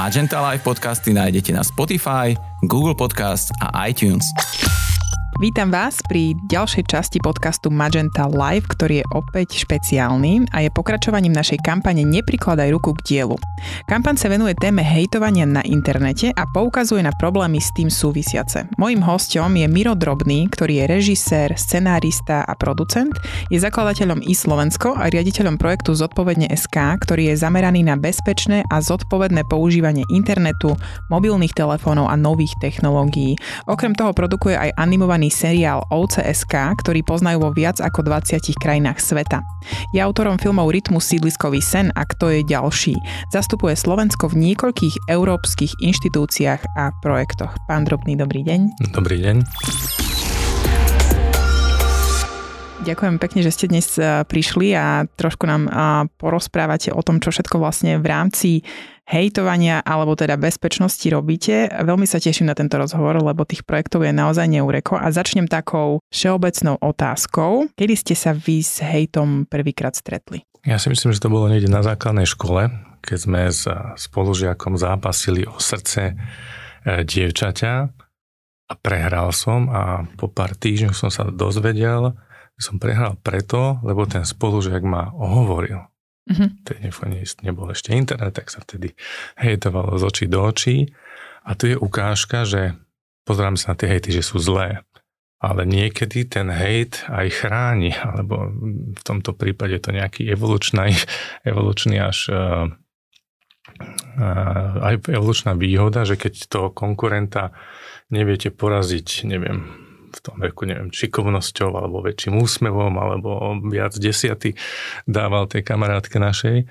Magenta Live podcasty nájdete na Spotify, Google Podcast a iTunes. Vítam vás pri ďalšej časti podcastu Magenta Live, ktorý je opäť špeciálny a je pokračovaním našej kampane Neprikladaj ruku k dielu. Kampaň sa venuje téme hejtovania na internete a poukazuje na problémy s tým súvisiace. Mojím hostom je Miro Drobný, ktorý je režisér, scenárista a producent, je zakladateľom i Slovensko a riaditeľom projektu Zodpovedne SK, ktorý je zameraný na bezpečné a zodpovedné používanie internetu, mobilných telefónov a nových technológií. Okrem toho produkuje aj animovaný seriál OCSK, ktorý poznajú vo viac ako 20 krajinách sveta. Je autorom filmov Rytmus sídliskový sen a kto je ďalší. Zastupuje Slovensko v niekoľkých európskych inštitúciách a projektoch. Pán Drobný, dobrý deň. Dobrý deň. Ďakujem pekne, že ste dnes e, prišli a trošku nám e, porozprávate o tom, čo všetko vlastne v rámci hejtovania alebo teda bezpečnosti robíte. Veľmi sa teším na tento rozhovor, lebo tých projektov je naozaj neureko a začnem takou všeobecnou otázkou. Kedy ste sa vy s hejtom prvýkrát stretli? Ja si myslím, že to bolo niekde na základnej škole, keď sme s spolužiakom zápasili o srdce e, dievčaťa a prehral som a po pár týždňoch som sa dozvedel, som prehral preto, lebo ten spolužiak ma ohovoril. Mm-hmm. Telefóne nebol ešte internet, tak sa vtedy hejtovalo z očí do očí. A tu je ukážka, že pozerám sa na tie hejty, že sú zlé. Ale niekedy ten hejt aj chráni, alebo v tomto prípade to nejaký evolučný, evolučný až uh, uh, aj evolučná výhoda, že keď toho konkurenta neviete poraziť, neviem, v tom veku, neviem, šikovnosťou alebo väčším úsmevom alebo viac desiaty dával tej kamarátke našej,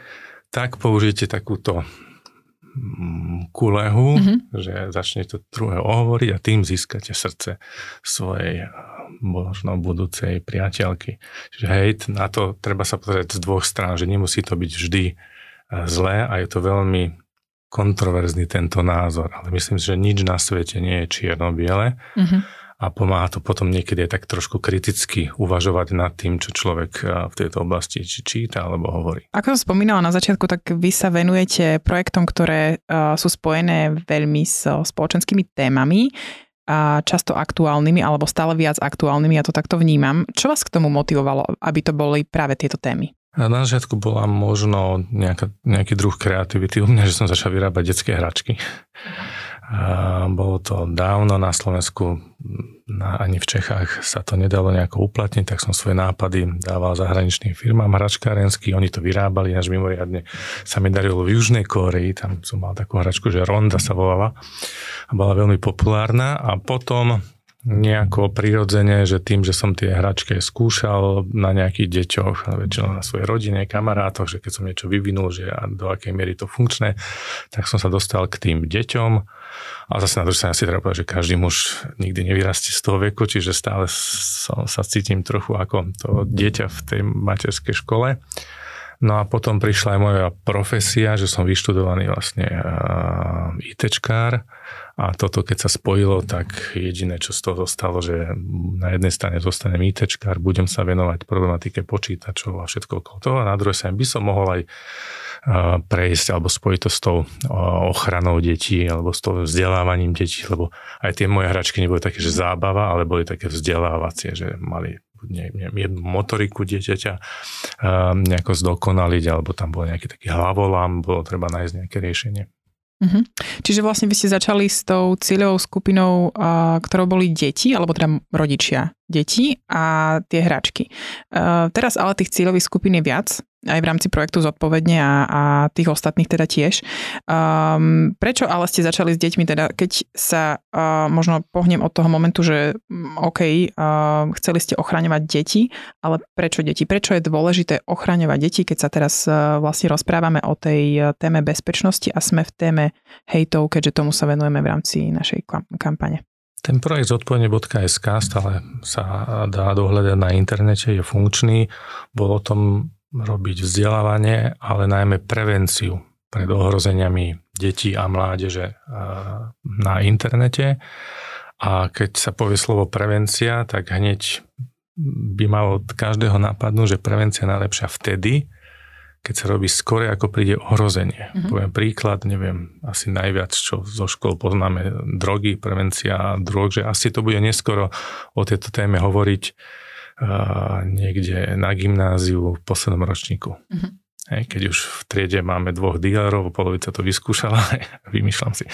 tak použijete takúto mm, kulehu, mm-hmm. že začnete druhé ohovoriť a tým získate srdce svojej možno budúcej priateľky. Čiže hej, na to treba sa pozrieť z dvoch strán, že nemusí to byť vždy e, zlé a je to veľmi kontroverzný tento názor, ale myslím si, že nič na svete nie je čierno-biele. Mm-hmm a pomáha to potom niekedy aj tak trošku kriticky uvažovať nad tým, čo človek v tejto oblasti či číta alebo hovorí. Ako som spomínala na začiatku, tak vy sa venujete projektom, ktoré sú spojené veľmi s spoločenskými témami a často aktuálnymi alebo stále viac aktuálnymi, ja to takto vnímam. Čo vás k tomu motivovalo, aby to boli práve tieto témy? Na začiatku bola možno nejaká, nejaký druh kreativity u mňa, že som začal vyrábať detské hračky. Bolo to dávno na Slovensku, na, ani v Čechách sa to nedalo nejako uplatniť, tak som svoje nápady dával zahraničným firmám hračkárenský, oni to vyrábali, až mimoriadne sa mi darilo v Južnej Kórii, tam som mal takú hračku, že Ronda sa volala a bola veľmi populárna a potom nejako prirodzene, že tým, že som tie hračky skúšal na nejakých deťoch, väčšinou na svojej rodine, kamarátoch, že keď som niečo vyvinul, že do akej miery to funkčné, tak som sa dostal k tým deťom. A zase na druhej strane si treba povedať, že každý muž nikdy nevyrastie z toho veku, čiže stále som, sa cítim trochu ako to dieťa v tej materskej škole. No a potom prišla aj moja profesia, že som vyštudovaný vlastne ITčkár a toto keď sa spojilo, tak jediné, čo z toho zostalo, že na jednej strane zostanem ITčkár, budem sa venovať problematike počítačov a všetko okolo toho a na druhej strane by som mohol aj prejsť alebo spojiť to s tou ochranou detí alebo s tou vzdelávaním detí, lebo aj tie moje hračky neboli také, že zábava, ale boli také vzdelávacie, že mali neviem, jednu motoriku dieťaťa nejako zdokonaliť, alebo tam bol nejaký taký hlavolám, bolo treba nájsť nejaké riešenie. Uh-huh. Čiže vlastne vy ste začali s tou cieľovou skupinou, ktorou boli deti, alebo teda rodičia detí a tie hračky. Uh, teraz ale tých cieľových skupín je viac aj v rámci projektu zodpovedne a, a tých ostatných teda tiež. Um, prečo ale ste začali s deťmi, teda keď sa uh, možno pohnem od toho momentu, že mm, OK, uh, chceli ste ochraňovať deti, ale prečo deti? Prečo je dôležité ochraňovať deti, keď sa teraz uh, vlastne rozprávame o tej téme bezpečnosti a sme v téme hejtov, keďže tomu sa venujeme v rámci našej kampane? Ten projekt zodpovedne.sk stále sa dá dohľadať na internete, je funkčný. Bol o tom robiť vzdelávanie, ale najmä prevenciu pred ohrozeniami detí a mládeže na internete. A keď sa povie slovo prevencia, tak hneď by malo od každého napadnúť, že prevencia je najlepšia vtedy, keď sa robí skore, ako príde ohrozenie. Mm-hmm. Poviem príklad, neviem, asi najviac, čo zo škôl poznáme, drogy, prevencia drog, že asi to bude neskoro o tejto téme hovoriť niekde na gymnáziu v poslednom ročníku. Mm-hmm. Hej, keď už v triede máme dvoch dílerov, polovica to vyskúšala, vymýšľam si,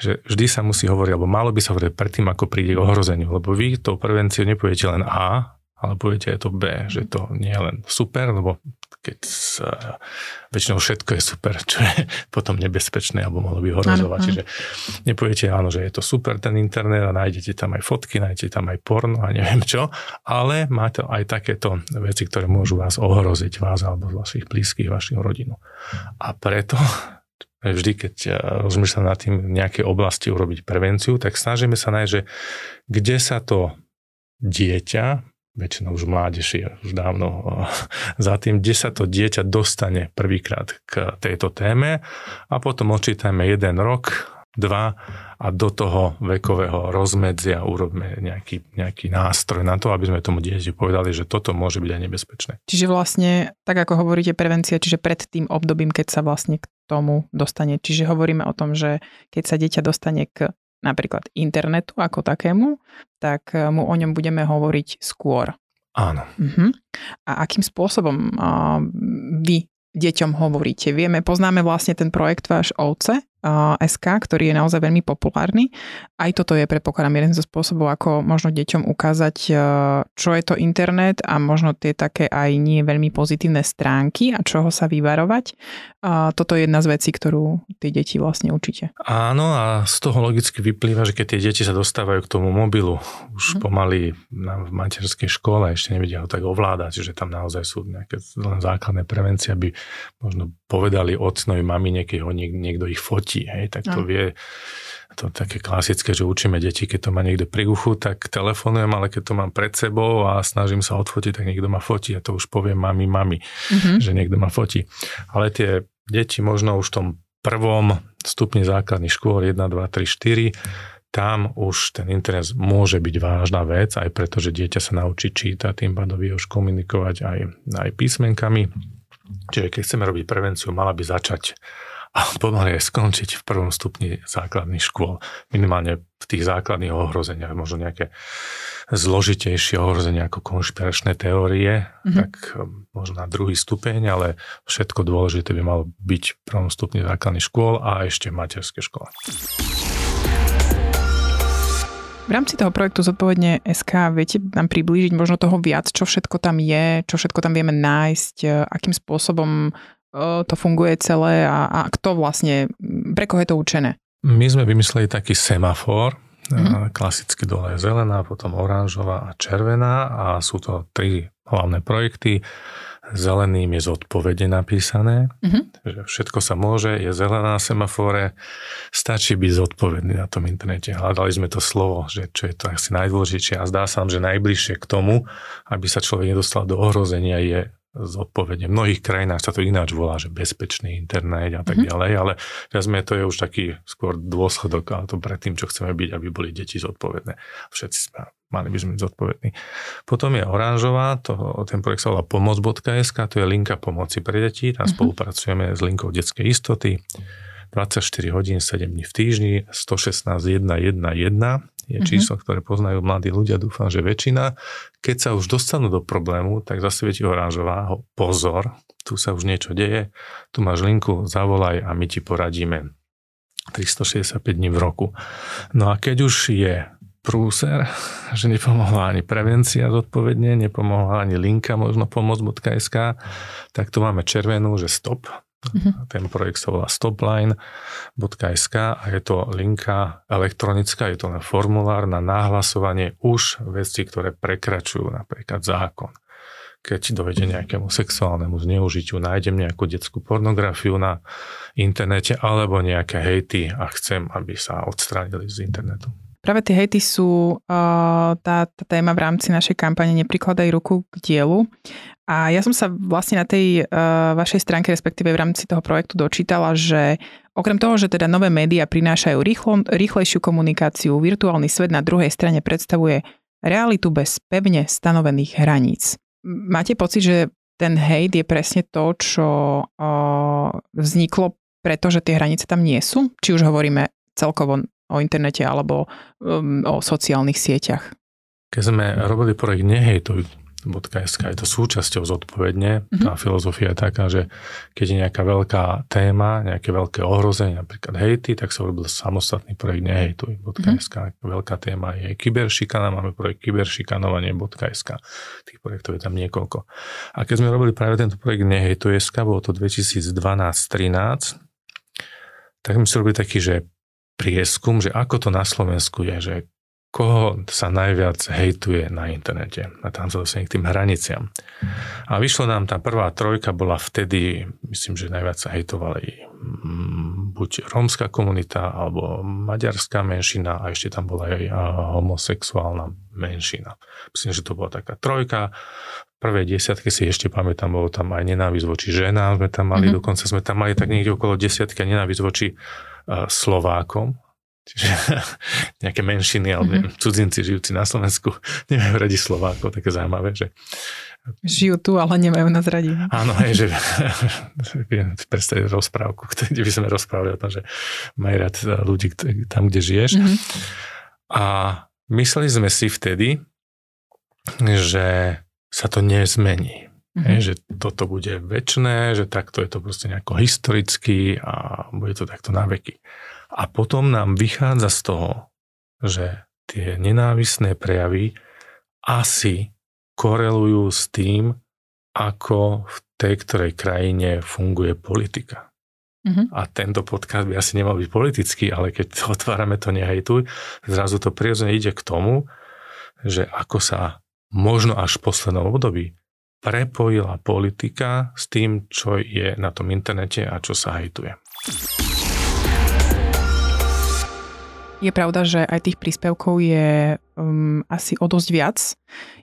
že vždy sa musí hovoriť, alebo malo by sa hovoriť predtým, ako príde k ohrozeniu, lebo vy tou prevenciou nepoviete len A, ale poviete aj to B, že to nie je len super, lebo keď sa, väčšinou všetko je super, čo je potom nebezpečné alebo mohlo by ohrozovať. Čiže nepoviete áno, že je to super ten internet a nájdete tam aj fotky, nájdete tam aj porno a neviem čo, ale máte aj takéto veci, ktoré môžu vás ohroziť, vás alebo vašich blízkych, vašu rodinu. A preto vždy, keď rozmýšľam nad tým v nejakej oblasti urobiť prevenciu, tak snažíme sa nájsť, že kde sa to dieťa väčšinou už mládež je už dávno za tým, kde sa to dieťa dostane prvýkrát k tejto téme a potom očítajme jeden rok, dva a do toho vekového rozmedzia urobme nejaký, nejaký nástroj na to, aby sme tomu dieťaťu povedali, že toto môže byť aj nebezpečné. Čiže vlastne, tak ako hovoríte, prevencia, čiže pred tým obdobím, keď sa vlastne k tomu dostane. Čiže hovoríme o tom, že keď sa dieťa dostane k napríklad internetu ako takému, tak eh, mu o ňom budeme hovoriť skôr. Áno. Uh-huh. A akým spôsobom uh, vy deťom hovoríte? Vieme, poznáme vlastne ten projekt váš OVCE, SK, ktorý je naozaj veľmi populárny. Aj toto je, predpokladám, jeden zo spôsobov, ako možno deťom ukázať, čo je to internet a možno tie také aj nie veľmi pozitívne stránky a čoho sa vyvarovať. Toto je jedna z vecí, ktorú tie deti vlastne učíte. Áno a z toho logicky vyplýva, že keď tie deti sa dostávajú k tomu mobilu, už mm. pomaly v materskej škole ešte nevedia ho tak ovládať, že tam naozaj sú nejaké len základné prevencie, aby možno povedali ocnovi mamine, keď ho niekto ich fotí hej, tak to no. vie, to také klasické, že učíme deti, keď to má niekto pri uchu, tak telefonujem, ale keď to mám pred sebou a snažím sa odfotiť, tak niekto ma fotí a to už poviem mami, mami, mm-hmm. že niekto ma fotí. Ale tie deti možno už v tom prvom stupni základných škôl 1, 2, 3, 4, tam už ten internet môže byť vážna vec, aj preto, že dieťa sa naučí čítať, tým pádom vie už komunikovať aj, aj písmenkami. Čiže keď chceme robiť prevenciu, mala by začať a pomaly aj skončiť v prvom stupni základných škôl. Minimálne v tých základných ohrozeniach, možno nejaké zložitejšie ohrozenia ako konšpiračné teórie, mm-hmm. tak um, možno na druhý stupeň, ale všetko dôležité by malo byť v prvom stupni základných škôl a ešte v materskej škole. V rámci toho projektu Zodpovedne SK viete nám priblížiť možno toho viac, čo všetko tam je, čo všetko tam vieme nájsť, akým spôsobom to funguje celé a, a kto vlastne, pre koho je to učené? My sme vymysleli taký semafor, mm-hmm. klasicky dole je zelená, potom oranžová a červená a sú to tri hlavné projekty. Zeleným je zodpovede napísané, mm-hmm. že všetko sa môže, je zelená semafore, stačí byť zodpovedný na tom internete. Hľadali sme to slovo, že čo je to asi najdôležitejšie a zdá sa nám, že najbližšie k tomu, aby sa človek nedostal do ohrozenia, je zodpovedne. V mnohých krajinách sa to ináč volá, že bezpečný internet a tak mm-hmm. ďalej, ale viac to je už taký skôr dôsledok ale to pred tým, čo chceme byť, aby boli deti zodpovedné. Všetci sme, mali by sme byť zodpovední. Potom je oranžová, to, ten projekt sa volá pomoc.sk, to je linka pomoci pre deti, tam mm-hmm. spolupracujeme s linkou detskej istoty. 24 hodín, 7 dní v týždni, 116 111 je mm-hmm. číslo, ktoré poznajú mladí ľudia, dúfam, že väčšina. Keď sa už dostanú do problému, tak zasvieti oranžová, pozor, tu sa už niečo deje, tu máš linku, zavolaj a my ti poradíme 365 dní v roku. No a keď už je prúser, že nepomohla ani prevencia zodpovedne, nepomohla ani linka možno pomoc.sk, tak tu máme červenú, že stop, Uh-huh. Ten projekt sa volá stopline.sk a je to linka elektronická, je to len formulár na nahlasovanie už veci, ktoré prekračujú napríklad zákon. Keď dojde nejakému sexuálnemu zneužitiu, nájdem nejakú detskú pornografiu na internete alebo nejaké hejty a chcem, aby sa odstránili z internetu. Práve tie hejty sú uh, tá, tá téma v rámci našej kampane Neprikladaj ruku k dielu. A ja som sa vlastne na tej uh, vašej stránke, respektíve v rámci toho projektu dočítala, že okrem toho, že teda nové médiá prinášajú rýchlo, rýchlejšiu komunikáciu, virtuálny svet na druhej strane predstavuje realitu bez pevne stanovených hraníc. Máte pocit, že ten hate je presne to, čo uh, vzniklo pretože tie hranice tam nie sú? Či už hovoríme celkovo o internete alebo um, o sociálnych sieťach? Keď sme robili projekt nehejtuj.sk, je to súčasťou zodpovedne. Mm-hmm. Tá filozofia je taká, že keď je nejaká veľká téma, nejaké veľké ohrozenie, napríklad hejty, tak sa urobil samostatný projekt nehejtuj.sk. Mm-hmm. Veľká téma je kyberšikana, máme projekt kyberšikanovanie.sk. Tých projektov je tam niekoľko. A keď sme robili práve tento projekt nehejtuj.sk, bolo to 2012-13, tak sme si robili taký, že prieskum, že ako to na Slovensku je, že koho sa najviac hejtuje na internete. A tam sa dostane k tým hraniciam. A vyšlo nám tá prvá trojka, bola vtedy, myslím, že najviac sa hejtovali mm, buď rómska komunita, alebo maďarská menšina a ešte tam bola aj homosexuálna menšina. Myslím, že to bola taká trojka. V prvej desiatke si ešte pamätám, bolo tam aj nenávisť voči ženám, sme tam mali, mm-hmm. dokonca sme tam mali tak niekde okolo desiatky nenávisť voči uh, Slovákom, Čiže nejaké menšiny alebo mm-hmm. cudzinci žijúci na Slovensku nemajú radi Slovákov, také zaujímavé, že Žijú tu, ale nemajú nás radi. Áno, hej, že viem predstaviť rozprávku, kde by sme rozprávali o tom, že majú rád ľudí tam, kde žiješ. Mm-hmm. A mysleli sme si vtedy, že sa to nezmení. Mm-hmm. Hej, že toto bude väčné, že takto je to proste nejako historicky a bude to takto na veky. A potom nám vychádza z toho, že tie nenávisné prejavy asi korelujú s tým, ako v tej ktorej krajine funguje politika. Mm-hmm. A tento podcast by asi nemal byť politický, ale keď to otvárame to nehejtuj, zrazu to prirodzene ide k tomu, že ako sa možno až v poslednom období prepojila politika s tým, čo je na tom internete a čo sa hejtuje. Je pravda, že aj tých príspevkov je um, asi o dosť viac,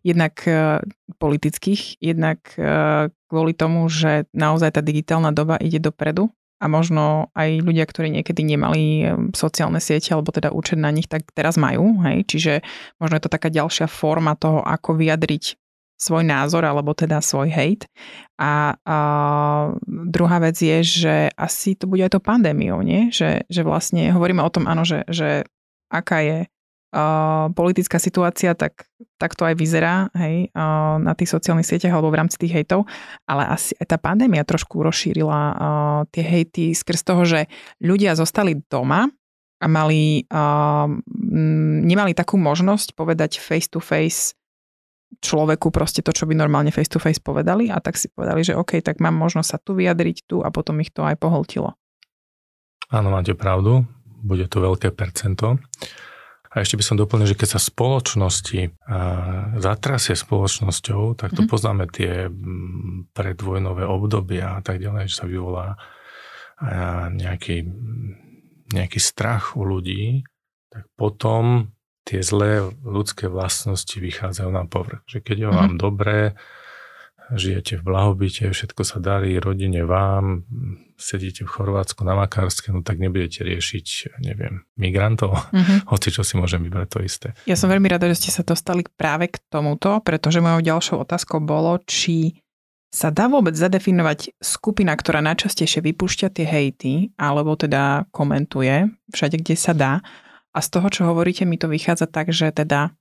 jednak uh, politických, jednak uh, kvôli tomu, že naozaj tá digitálna doba ide dopredu a možno aj ľudia, ktorí niekedy nemali um, sociálne siete alebo teda účet na nich, tak teraz majú. Hej? Čiže možno je to taká ďalšia forma toho, ako vyjadriť svoj názor alebo teda svoj hate. A, a druhá vec je, že asi to bude aj to pandémiou, nie? Že, že vlastne hovoríme o tom, áno, že, že aká je uh, politická situácia, tak, tak to aj vyzerá hej, uh, na tých sociálnych sieťach alebo v rámci tých hejtov, ale asi aj tá pandémia trošku rozšírila uh, tie hejty skrz toho, že ľudia zostali doma a mali, uh, nemali takú možnosť povedať face to face človeku proste to, čo by normálne face to face povedali a tak si povedali, že OK, tak mám možnosť sa tu vyjadriť tu a potom ich to aj poholtilo. Áno, máte pravdu, bude to veľké percento. A ešte by som doplnil, že keď sa spoločnosti zatrasie spoločnosťou, tak to mm. poznáme tie predvojnové obdobia a tak ďalej, že sa vyvolá nejaký, nejaký strach u ľudí, tak potom tie zlé ľudské vlastnosti vychádzajú na povrch. Že keď je mm-hmm. vám dobré, žijete v blahobite, všetko sa darí rodine vám, sedíte v Chorvátsku na Makárske, no tak nebudete riešiť, neviem, migrantov, mm-hmm. hoci čo si môžem vybrať to isté. Ja som veľmi rada, že ste sa dostali práve k tomuto, pretože mojou ďalšou otázkou bolo, či sa dá vôbec zadefinovať skupina, ktorá najčastejšie vypúšťa tie hejty, alebo teda komentuje všade, kde sa dá, a z toho, čo hovoríte, mi to vychádza tak, že teda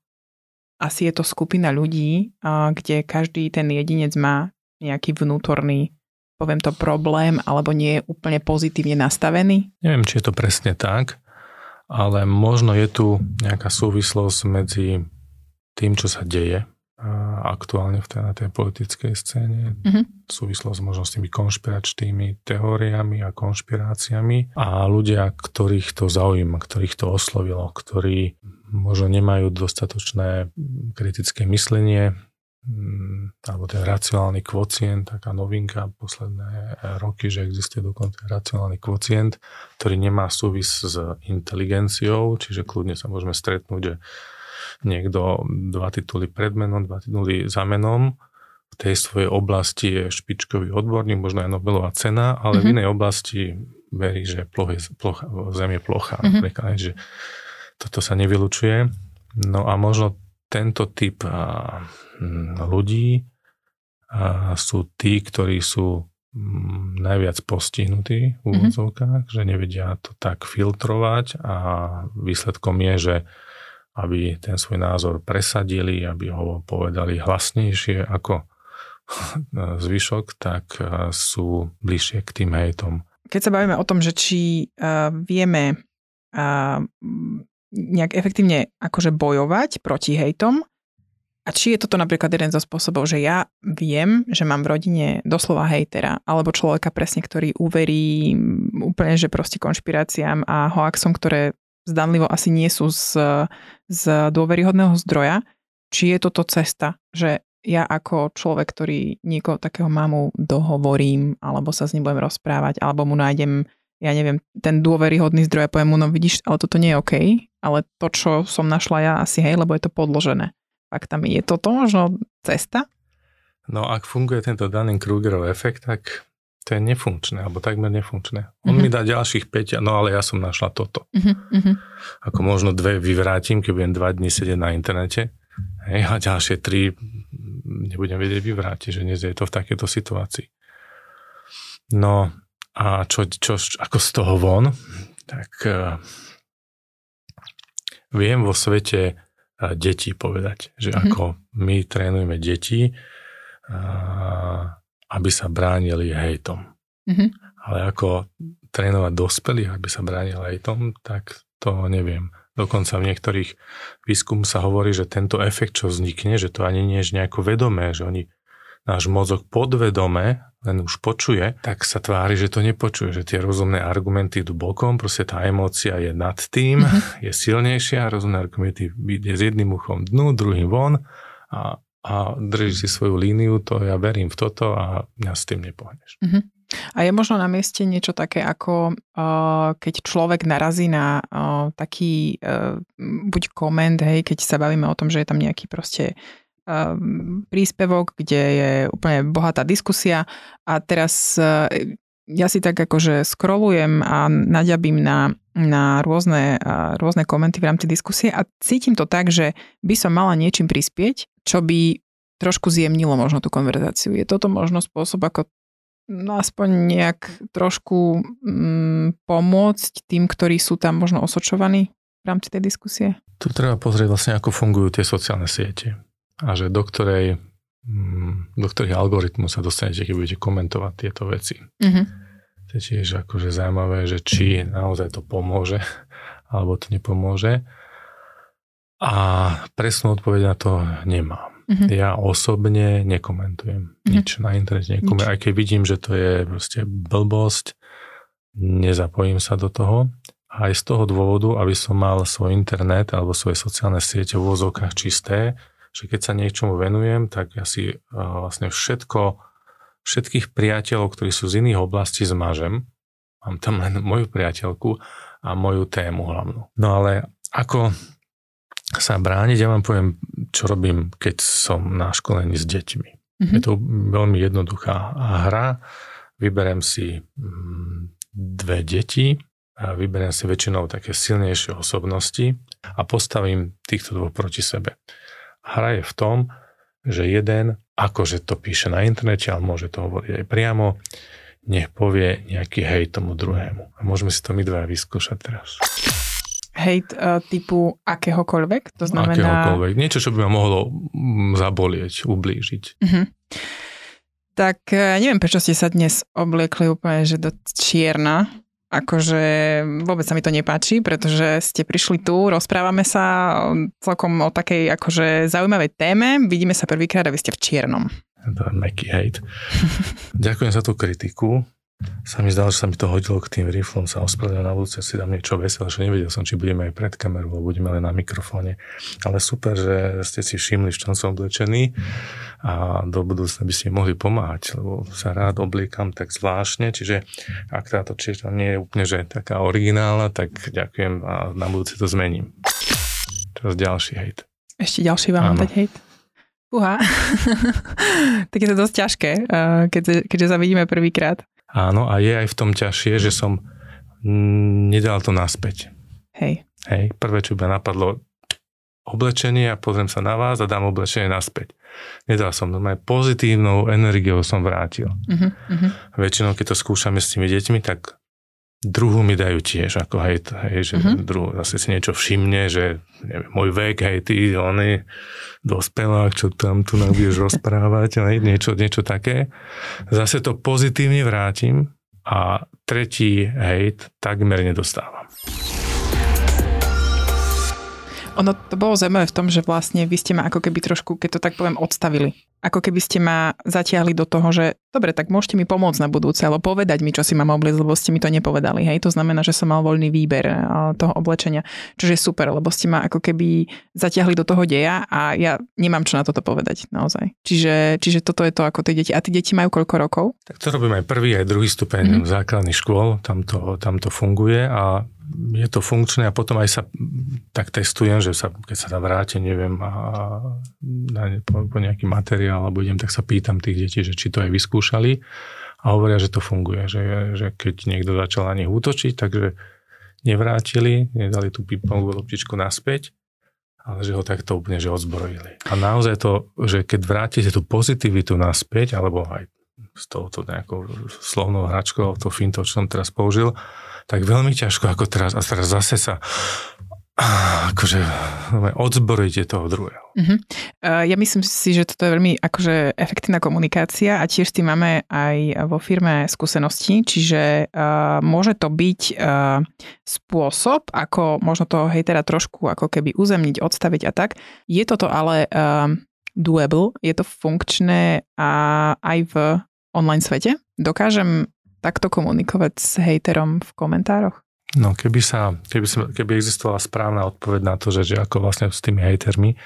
asi je to skupina ľudí, kde každý ten jedinec má nejaký vnútorný, poviem to, problém, alebo nie je úplne pozitívne nastavený? Neviem, či je to presne tak, ale možno je tu nejaká súvislosť medzi tým, čo sa deje aktuálne v tej, na tej politickej scéne. Mm-hmm. Súvislosť možno s tými konšpiračnými teóriami a konšpiráciami a ľudia, ktorých to zaujíma, ktorých to oslovilo, ktorí možno nemajú dostatočné kritické myslenie mm, alebo ten racionálny kvocient, taká novinka posledné roky, že existuje dokonca racionálny kvocient, ktorý nemá súvis s inteligenciou, čiže kľudne sa môžeme stretnúť, že niekto dva tituly pred menom, dva tituly za menom, v tej svojej oblasti je špičkový odborník, možno aj Nobelová cena, ale mm-hmm. v mhm. inej oblasti verí, že ploch je, plocha, Zem je plocha. Mm-hmm. Napríklad, že toto sa nevylučuje. No a možno tento typ a, ľudí a sú tí, ktorí sú mm, najviac postihnutí v mhm. úvodzovkách, mm-hmm. že nevedia to tak filtrovať a výsledkom je, že aby ten svoj názor presadili, aby ho povedali hlasnejšie ako zvyšok, tak sú bližšie k tým hejtom. Keď sa bavíme o tom, že či uh, vieme uh, nejak efektívne akože bojovať proti hejtom, a či je toto napríklad jeden zo spôsobov, že ja viem, že mám v rodine doslova hejtera, alebo človeka presne, ktorý uverí úplne, že proste konšpiráciám a hoaxom, ktoré zdanlivo asi nie sú z, z dôveryhodného zdroja, či je toto cesta, že ja ako človek, ktorý niekoho takého mamu dohovorím, alebo sa s ním budem rozprávať, alebo mu nájdem, ja neviem, ten dôveryhodný zdroj a poviem mu, no vidíš, ale toto nie je OK, ale to, čo som našla ja, asi hej, lebo je to podložené faktami. Je toto možno cesta? No ak funguje tento Dunning-Krugerov efekt, tak to je nefunkčné, alebo takmer nefunkčné. On uh-huh. mi dá ďalších 5, no ale ja som našla toto. Uh-huh. Ako možno dve vyvrátim, keď budem dva dní sedieť na internete, hej, a ďalšie tri nebudem vedieť vyvrátiť, že dnes je to v takejto situácii. No a čo, čo, ako z toho von, tak uh, viem vo svete detí povedať. Že mm-hmm. ako my trénujeme deti, aby sa bránili hejtom. Mm-hmm. Ale ako trénovať dospelých, aby sa bránili hejtom, tak to neviem. Dokonca v niektorých výskum sa hovorí, že tento efekt, čo vznikne, že to ani nie je nejako vedomé, že oni náš mozog podvedome len už počuje, tak sa tvári, že to nepočuje, že tie rozumné argumenty idú bokom, proste tá emócia je nad tým, mm-hmm. je silnejšia, rozumné argumenty ide s jedným uchom dnu, druhým von a, a drží si svoju líniu, to ja verím v toto a ja s tým nepohneš. Mm-hmm. A je možno na mieste niečo také ako uh, keď človek narazí na uh, taký uh, buď koment, hej, keď sa bavíme o tom, že je tam nejaký proste príspevok, kde je úplne bohatá diskusia a teraz ja si tak akože scrollujem a naďabím na, na rôzne, rôzne komenty v rámci diskusie a cítim to tak, že by som mala niečím prispieť, čo by trošku zjemnilo možno tú konverzáciu. Je toto možno spôsob, ako no aspoň nejak trošku mm, pomôcť tým, ktorí sú tam možno osočovaní v rámci tej diskusie? Tu treba pozrieť vlastne, ako fungujú tie sociálne siete a že do ktorej mm, do ktorých algoritmu sa dostanete, keď budete komentovať tieto veci. Mm-hmm. To je tiež akože zaujímavé, že či naozaj to pomôže, alebo to nepomôže. A presnú odpoveď na to nemám. Mm-hmm. Ja osobne nekomentujem mm-hmm. nič na internete. Nekomentujem, aj keď vidím, že to je proste blbosť, nezapojím sa do toho. A aj z toho dôvodu, aby som mal svoj internet alebo svoje sociálne siete v úvozovkách čisté, že keď sa niečomu venujem, tak ja si vlastne všetko, všetkých priateľov, ktorí sú z iných oblastí, zmažem. Mám tam len moju priateľku a moju tému hlavnú. No ale ako sa brániť, ja vám poviem, čo robím, keď som na školení s deťmi. Mm-hmm. Je to veľmi jednoduchá hra. Vyberem si mm, dve deti, a vyberiem si väčšinou také silnejšie osobnosti a postavím týchto dvoch proti sebe. Hra je v tom, že jeden, akože to píše na internete, ale môže to hovoriť aj priamo, nech povie nejaký hej tomu druhému. A môžeme si to my dva vyskúšať teraz. Hejt uh, typu akéhokoľvek? To znamená... Akéhokoľvek. Niečo, čo by ma mohlo mm, zabolieť, ublížiť. Uh-huh. Tak uh, neviem, prečo ste sa dnes obliekli úplne, že do čierna akože vôbec sa mi to nepáči, pretože ste prišli tu, rozprávame sa celkom o takej akože zaujímavej téme, vidíme sa prvýkrát a vy ste v čiernom. To je meký hejt. Ďakujem za tú kritiku sa mi zdalo, že sa mi to hodilo k tým riflom, sa ospravedlňujem na budúce, si dám niečo veselé, že nevedel som, či budeme aj pred kamerou, alebo budeme len na mikrofóne. Ale super, že ste si všimli, v čom som oblečený a do budúcna by ste mohli pomáhať, lebo sa rád obliekam tak zvláštne, čiže ak táto čiešta nie je úplne že taká originálna, tak ďakujem a na budúce to zmením. Teraz ďalší hejt. Ešte ďalší vám dať hejt? Uha. tak je to dosť ťažké, eh, keďže, keďže sa vidíme prvýkrát. Áno, a je aj v tom ťažšie, že som nedal to naspäť. Hej. Hej, prvé, čo by napadlo, oblečenie a pozriem sa na vás a dám oblečenie naspäť. Nedal som, normálne pozitívnou energiou som vrátil. Uh-huh, uh-huh. Väčšinou, keď to skúšame s tými deťmi, tak druhu mi dajú tiež, ako hej, hej že uh-huh. druhu zase si niečo všimne, že neviem, môj vek, hej, ty, on je dospelák, čo tam tu nám budeš rozprávať, hej, niečo, niečo také. Zase to pozitívne vrátim a tretí hejt takmer nedostávam. Ono to bolo zaujímavé v tom, že vlastne vy ste ma ako keby trošku, keď to tak poviem, odstavili ako keby ste ma zatiahli do toho, že dobre, tak môžete mi pomôcť na budúce, alebo povedať mi, čo si mám obliecť, lebo ste mi to nepovedali. Hej, to znamená, že som mal voľný výber toho oblečenia, čo je super, lebo ste ma ako keby zatiahli do toho deja a ja nemám čo na toto povedať naozaj. Čiže, čiže toto je to ako tie deti. A tie deti majú koľko rokov? Tak to robím aj prvý, aj druhý stupeň mm-hmm. základných škôl, tam to, tam to funguje a je to funkčné a potom aj sa tak testujem, že sa, keď sa tam vráte, neviem, a, a po, po nejaký materiál alebo idem, tak sa pýtam tých detí, že či to aj vyskúšali a hovoria, že to funguje, že, že keď niekto začal na nich útočiť, takže nevrátili, nedali tú pingpongovú loptičku naspäť, ale že ho takto úplne že odzbrojili. A naozaj to, že keď vrátite tú pozitivitu naspäť, alebo aj s touto nejakou slovnou hračkou, to finto, čo som teraz použil, tak veľmi ťažko ako teraz. A teraz zase sa akože odzborujte toho druhého. Uh-huh. Ja myslím si, že toto je veľmi akože efektívna komunikácia a tiež s tým máme aj vo firme skúsenosti, čiže uh, môže to byť uh, spôsob, ako možno toho hejtera trošku ako keby uzemniť, odstaviť a tak. Je toto ale uh, doable, je to funkčné a aj v online svete? Dokážem takto komunikovať s hejterom v komentároch? No keby, sa, keby, keby existovala správna odpoveď na to, že, že ako vlastne s tými hejtermi,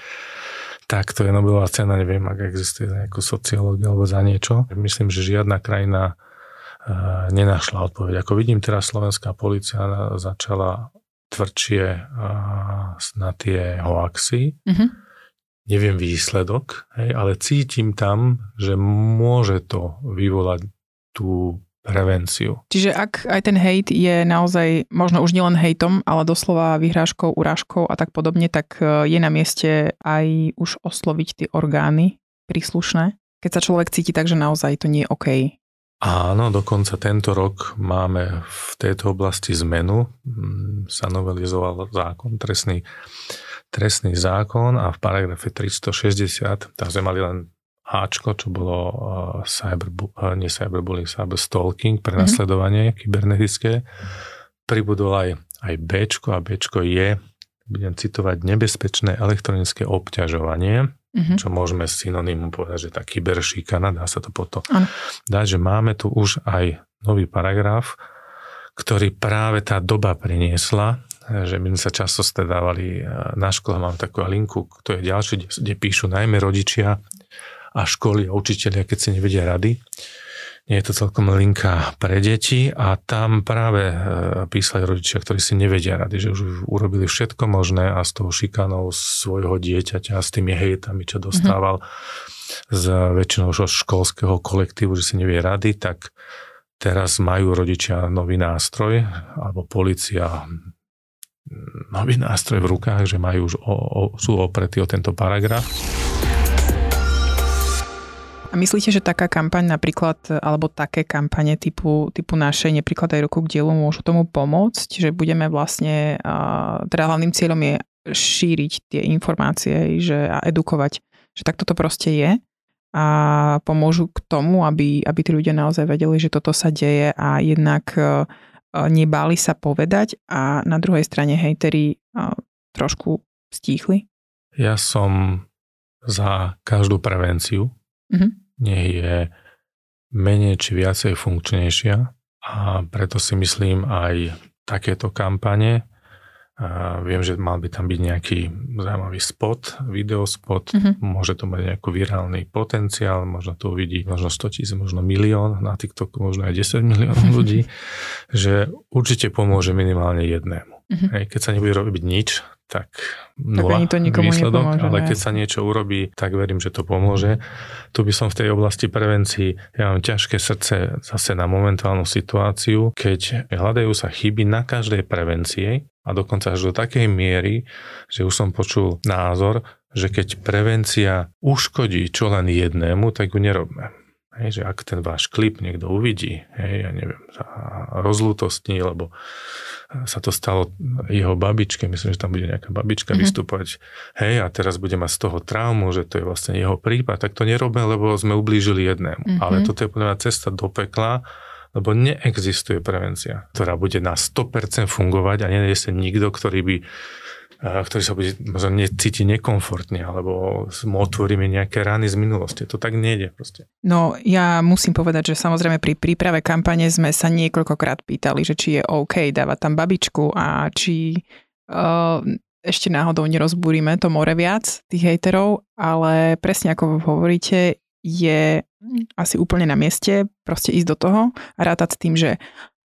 tak to je Nobelová cena, neviem, ak existuje nejakú sociológia alebo za niečo. Myslím, že žiadna krajina uh, nenašla odpoveď. Ako vidím teraz slovenská policia začala tvrdšie uh, na tie hoaxy. Mm-hmm. Neviem výsledok, hej, ale cítim tam, že môže to vyvolať tú prevenciu. Čiže ak aj ten hejt je naozaj možno už nielen hejtom, ale doslova vyhrážkou, urážkou a tak podobne, tak e, je na mieste aj už osloviť tie orgány príslušné, keď sa človek cíti tak, že naozaj to nie je OK. Áno, dokonca tento rok máme v tejto oblasti zmenu. Mm, sa novelizoval zákon, trestný, trestný zákon a v paragrafe 360, tam sme mali len Ačko, čo bolo uh, cyber, uh, nie cyberbullying, cyberstalking, prenasledovanie mm-hmm. kybernetické. Pribudol aj, aj Bčko a Bčko je, budem citovať, nebezpečné elektronické obťažovanie, mm-hmm. čo môžeme synonymum povedať, že tá kyberšikana, dá sa to potom ano. dať, že máme tu už aj nový paragraf, ktorý práve tá doba priniesla, že my sa často stredávali na škole, mám takú linku, to je ďalšie, kde píšu najmä rodičia, a školy a učiteľia, keď si nevedia rady. Nie je to celkom linka pre deti a tam práve e, písali rodičia, ktorí si nevedia rady, že už urobili všetko možné a s tou šikanou svojho dieťaťa a s tými hejtami, čo dostával mm-hmm. z väčšinou školského kolektívu, že si nevie rady, tak teraz majú rodičia nový nástroj alebo policia nový nástroj v rukách, že majú už o, o, sú opretí o tento paragraf. A myslíte, že taká kampaň napríklad, alebo také kampane typu, typu našej neprikladaj ruku k dielu môžu tomu pomôcť, že budeme vlastne, teda hlavným cieľom je šíriť tie informácie že, a edukovať, že takto to proste je a pomôžu k tomu, aby, aby tí ľudia naozaj vedeli, že toto sa deje a jednak nebáli sa povedať a na druhej strane hejteri trošku stíchli? Ja som za každú prevenciu. Mm-hmm nech je menej či viacej funkčnejšia a preto si myslím aj takéto kampane. A viem, že mal by tam byť nejaký zaujímavý spot, videospot, mm-hmm. môže to mať nejaký virálny potenciál, možno to uvidí možno 100 tisíc, možno milión, na TikToku možno aj 10 miliónov ľudí, že určite pomôže minimálne jednému. Mm-hmm. Hej, keď sa nebude robiť nič, tak nula tak to výsledok, nepomôže, ale keď sa niečo urobí, tak verím, že to pomôže. Tu by som v tej oblasti prevencii, ja mám ťažké srdce zase na momentálnu situáciu, keď hľadajú sa chyby na každej prevencie, A dokonca až do takej miery, že už som počul názor, že keď prevencia uškodí čo len jednému, tak ju nerobme. Hej, že ak ten váš klip niekto uvidí, hej, ja neviem, rozlútostní, lebo sa to stalo jeho babičke, myslím, že tam bude nejaká babička mm-hmm. vystupovať, hej, a teraz bude mať z toho traumu, že to je vlastne jeho prípad, tak to nerobme, lebo sme ublížili jednému. Mm-hmm. Ale toto je podľa cesta do pekla, lebo neexistuje prevencia, ktorá bude na 100% fungovať a nie je nikto, ktorý by ktorý sa bude možno necíti nekomfortne, alebo mu otvoríme nejaké rány z minulosti. To tak nejde proste. No ja musím povedať, že samozrejme pri príprave kampane sme sa niekoľkokrát pýtali, že či je OK dávať tam babičku a či uh, ešte náhodou nerozbúrime to more viac tých hejterov, ale presne ako hovoríte, je asi úplne na mieste proste ísť do toho a rátať s tým, že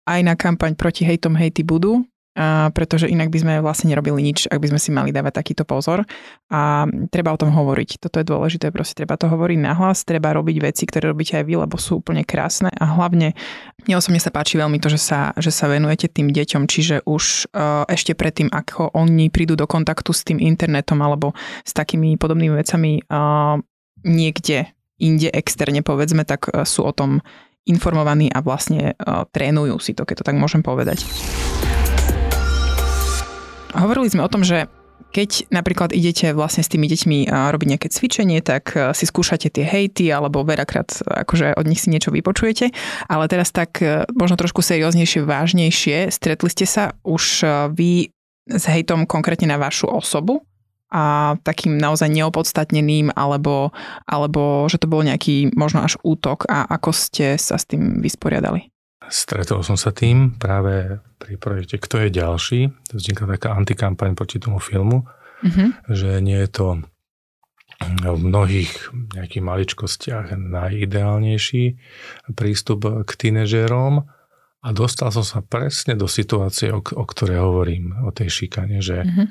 aj na kampaň proti hejtom hejty budú, a pretože inak by sme vlastne nerobili nič, ak by sme si mali dávať takýto pozor. A treba o tom hovoriť. Toto je dôležité, proste treba to hovoriť nahlas, treba robiť veci, ktoré robíte aj vy, lebo sú úplne krásne a hlavne mne osobne sa páči veľmi to, že sa, že sa venujete tým deťom, čiže už uh, ešte predtým, ako oni prídu do kontaktu s tým internetom alebo s takými podobnými vecami uh, niekde inde externe povedzme, tak uh, sú o tom informovaní a vlastne trénujú si to, keď to tak môžem povedať. Hovorili sme o tom, že keď napríklad idete vlastne s tými deťmi robiť nejaké cvičenie, tak e, si skúšate tie hejty alebo veľakrát akože od nich si niečo vypočujete, ale teraz tak e, možno trošku serióznejšie, vážnejšie, stretli ste sa už e, vy s hejtom konkrétne na vašu osobu? A takým naozaj neopodstatneným alebo, alebo že to bol nejaký možno až útok? A ako ste sa s tým vysporiadali? Stretol som sa tým práve pri projekte Kto je ďalší. To vznikla taká antikampaň proti tomu filmu, mm-hmm. že nie je to v mnohých nejakých maličkostiach najideálnejší prístup k tínežerom a dostal som sa presne do situácie, o, o ktorej hovorím, o tej šikane, že mm-hmm.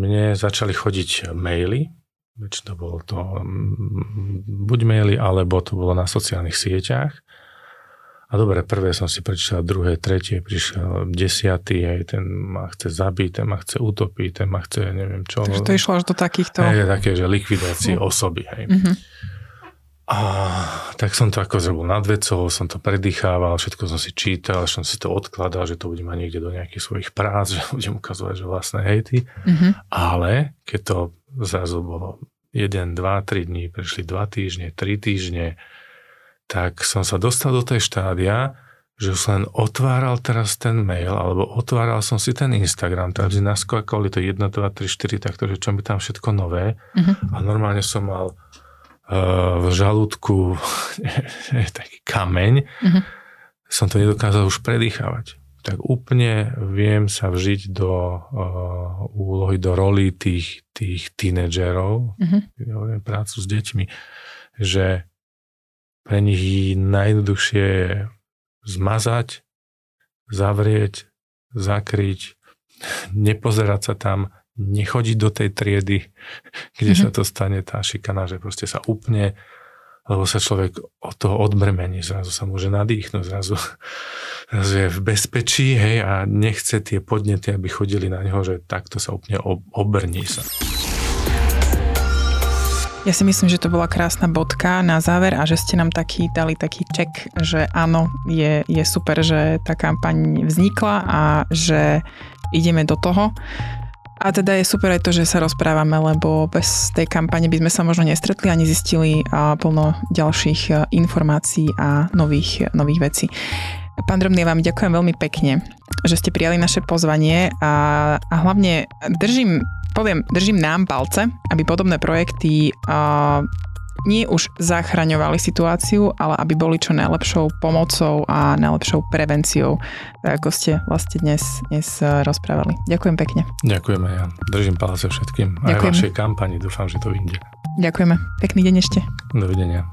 mne začali chodiť maily, väčšinou bolo to mm, buď maily, alebo to bolo na sociálnych sieťach a dobre, prvé som si prečítal, druhé, tretie, prišiel desiatý, aj ten ma chce zabiť, ten ma chce utopiť, ten ma chce, neviem čo. Takže to išlo až do takýchto... Hej, také, že likvidácie uh. osoby, hej. Uh-huh. A tak som to ako zrobil nad vecou, som to predýchával, všetko som si čítal, som si to odkladal, že to budem mať niekde do nejakých svojich prác, že budem ukazovať, že vlastné hejty. Uh-huh. Ale keď to zrazu bolo 1, 2, 3 dní, prešli 2 týždne, 3 týždne, tak som sa dostal do tej štádia, že už len otváral teraz ten mail, alebo otváral som si ten Instagram, takže naskakovali to 1, 2, 3, 4, takto, že čo mi tam všetko nové. Uh-huh. A normálne som mal uh, v žalúdku taký kameň. Uh-huh. Som to nedokázal už predýchávať. Tak úplne viem sa vžiť do uh, úlohy, do roli tých, tých tínedžerov, uh-huh. prácu s deťmi, že pre nich najjednoduchšie je zmazať, zavrieť, zakryť, nepozerať sa tam, nechodiť do tej triedy, kde mm-hmm. sa to stane tá šikana, že proste sa úplne, lebo sa človek od toho odbremení, zrazu sa môže nadýchnuť, zrazu, zrazu je v bezpečí, hej, a nechce tie podnety, aby chodili na neho, že takto sa úplne obrní sa. Ja si myslím, že to bola krásna bodka na záver a že ste nám taký dali taký ček, že áno, je, je super, že tá kampaň vznikla a že ideme do toho. A teda je super aj to, že sa rozprávame, lebo bez tej kampane by sme sa možno nestretli ani zistili plno ďalších e, informácií a nových, nových vecí. Pán Drobný, vám ďakujem veľmi pekne, že ste prijali naše pozvanie a, a hlavne držím poviem, držím nám palce, aby podobné projekty uh, nie už zachraňovali situáciu, ale aby boli čo najlepšou pomocou a najlepšou prevenciou, ako ste vlastne dnes, dnes rozprávali. Ďakujem pekne. Ďakujeme, ja držím palce všetkým. Ďakujeme. Aj vašej kampani, dúfam, že to vyjde. Ďakujeme. Pekný deň ešte. Dovidenia.